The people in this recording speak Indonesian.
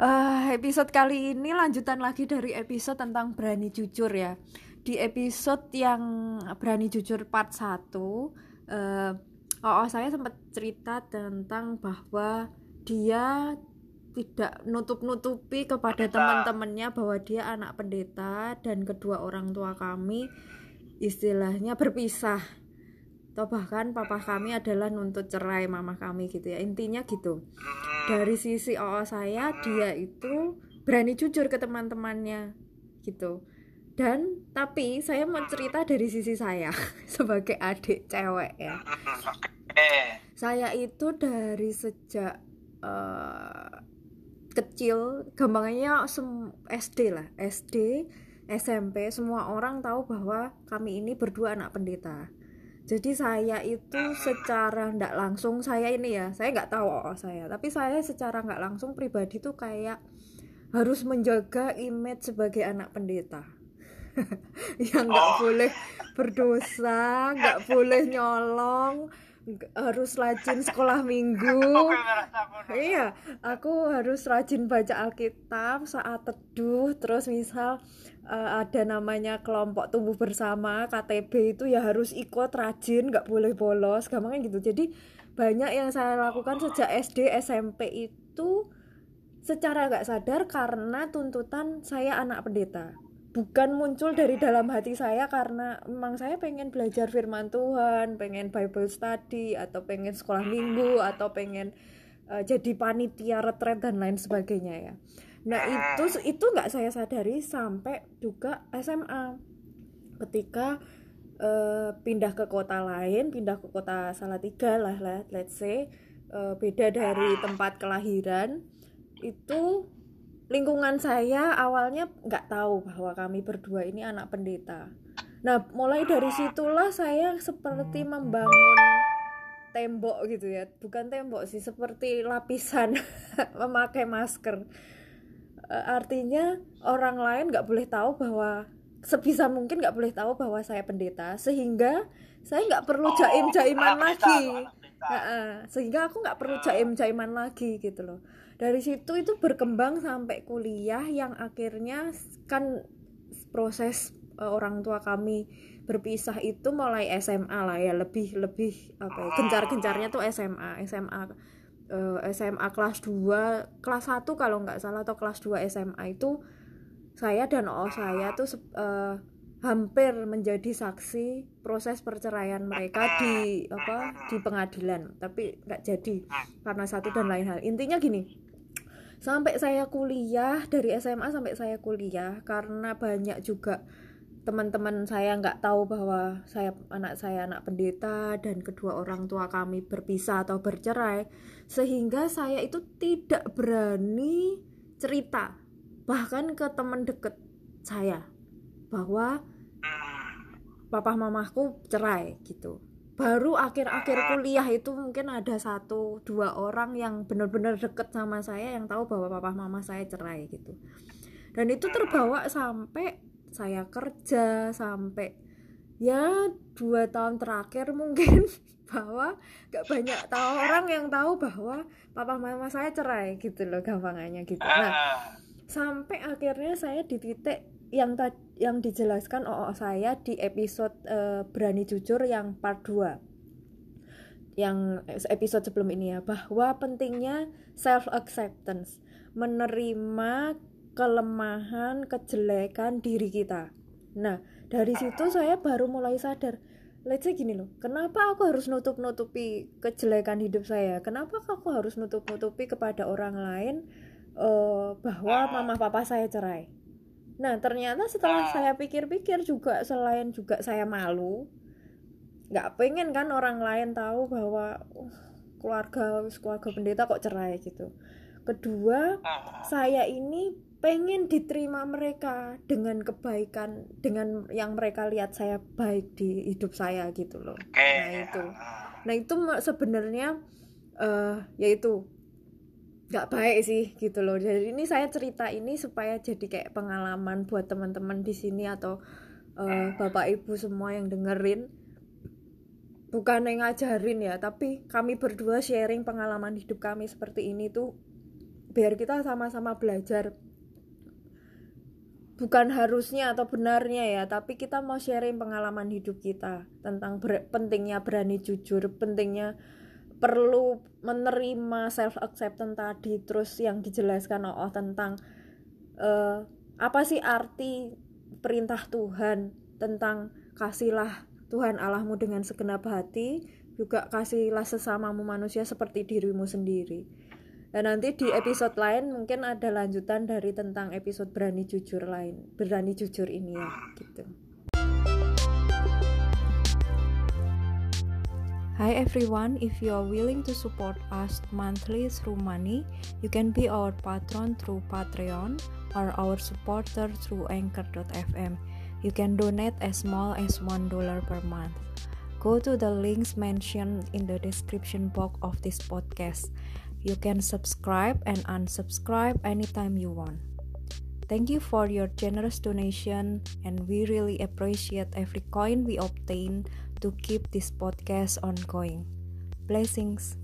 Uh, episode kali ini lanjutan lagi dari episode tentang berani jujur ya. Di episode yang berani jujur part 1 uh, oh, saya sempat cerita tentang bahwa dia tidak nutup-nutupi kepada teman-temannya bahwa dia anak pendeta dan kedua orang tua kami istilahnya berpisah. Atau bahkan papa kami adalah nuntut cerai mama kami gitu ya. Intinya gitu dari sisi OO saya dia itu berani jujur ke teman-temannya gitu. Dan tapi saya mau cerita dari sisi saya sebagai adik cewek ya. Saya itu dari sejak uh, kecil gampangnya SD lah SD SMP semua orang tahu bahwa kami ini berdua anak pendeta jadi saya itu secara nggak langsung saya ini ya saya nggak tahu oh, saya tapi saya secara nggak langsung pribadi tuh kayak harus menjaga image sebagai anak pendeta yang nggak oh. boleh berdosa nggak boleh nyolong harus rajin sekolah minggu. Iya aku harus rajin baca alkitab saat teduh. Terus misal uh, ada namanya kelompok tumbuh bersama KTB itu ya harus ikut rajin nggak boleh bolos gampangnya gitu. Jadi banyak yang saya lakukan sejak SD SMP itu secara nggak sadar karena tuntutan saya anak pendeta bukan muncul dari dalam hati saya karena memang saya pengen belajar firman Tuhan, pengen Bible study atau pengen sekolah minggu atau pengen uh, jadi panitia retret dan lain sebagainya ya. Nah itu itu nggak saya sadari sampai juga SMA ketika uh, pindah ke kota lain, pindah ke kota Salatiga lah lah, let's say uh, beda dari tempat kelahiran itu lingkungan saya awalnya nggak tahu bahwa kami berdua ini anak pendeta. Nah mulai dari situlah saya seperti membangun tembok gitu ya, bukan tembok sih, seperti lapisan memakai masker. Uh, artinya orang lain nggak boleh tahu bahwa sebisa mungkin nggak boleh tahu bahwa saya pendeta sehingga saya nggak perlu oh, jaim jaiman lagi. sehingga aku nggak perlu ah. jaim jaiman lagi gitu loh dari situ itu berkembang sampai kuliah yang akhirnya kan proses uh, orang tua kami berpisah itu mulai SMA lah ya lebih lebih apa ya, gencar gencarnya tuh SMA SMA eh, SMA kelas 2 kelas 1 kalau nggak salah atau kelas 2 SMA itu saya dan oh saya tuh uh, hampir menjadi saksi proses perceraian mereka di apa di pengadilan. Tapi nggak jadi karena satu dan lain hal. Intinya gini sampai saya kuliah dari SMA sampai saya kuliah karena banyak juga teman-teman saya nggak tahu bahwa saya anak saya anak pendeta dan kedua orang tua kami berpisah atau bercerai sehingga saya itu tidak berani cerita bahkan ke teman deket saya bahwa papa mamaku cerai gitu baru akhir-akhir kuliah itu mungkin ada satu dua orang yang benar-benar deket sama saya yang tahu bahwa papa mama saya cerai gitu. Dan itu terbawa sampai saya kerja sampai ya dua tahun terakhir mungkin bahwa gak banyak tahu orang yang tahu bahwa papa mama saya cerai gitu loh gampangannya gitu. Nah ah. sampai akhirnya saya di titik yang yang dijelaskan oh, saya di episode uh, berani jujur yang part 2 yang episode sebelum ini ya bahwa pentingnya self acceptance menerima kelemahan, kejelekan diri kita. Nah, dari situ saya baru mulai sadar, let's say gini loh, kenapa aku harus nutup-nutupi kejelekan hidup saya? Kenapa aku harus nutup-nutupi kepada orang lain uh, bahwa mama papa saya cerai? Nah, ternyata setelah saya pikir-pikir juga selain juga saya malu, nggak pengen kan orang lain tahu bahwa uh, keluarga keluarga pendeta kok cerai gitu. Kedua, saya ini pengen diterima mereka dengan kebaikan dengan yang mereka lihat saya baik di hidup saya gitu loh. Okay. nah itu. Nah itu sebenarnya uh, yaitu nggak baik sih gitu loh. Jadi ini saya cerita ini supaya jadi kayak pengalaman buat teman-teman di sini atau uh, bapak ibu semua yang dengerin. Bukan yang ngajarin ya tapi kami berdua sharing pengalaman hidup kami seperti ini tuh biar kita sama-sama belajar. Bukan harusnya atau benarnya ya tapi kita mau sharing pengalaman hidup kita tentang ber pentingnya berani jujur pentingnya perlu menerima self acceptance tadi terus yang dijelaskan oh tentang uh, apa sih arti perintah Tuhan tentang kasihlah Tuhan Allahmu dengan segenap hati juga kasihlah sesamamu manusia seperti dirimu sendiri dan nanti di episode lain mungkin ada lanjutan dari tentang episode berani jujur lain, berani jujur ini ya, gitu. Hi everyone, if you are willing to support us monthly through money, you can be our patron through Patreon or our supporter through Anchor.fm. You can donate as small as $1 per month. Go to the links mentioned in the description box of this podcast. You can subscribe and unsubscribe anytime you want. Thank you for your generous donation, and we really appreciate every coin we obtain to keep this podcast ongoing. Blessings.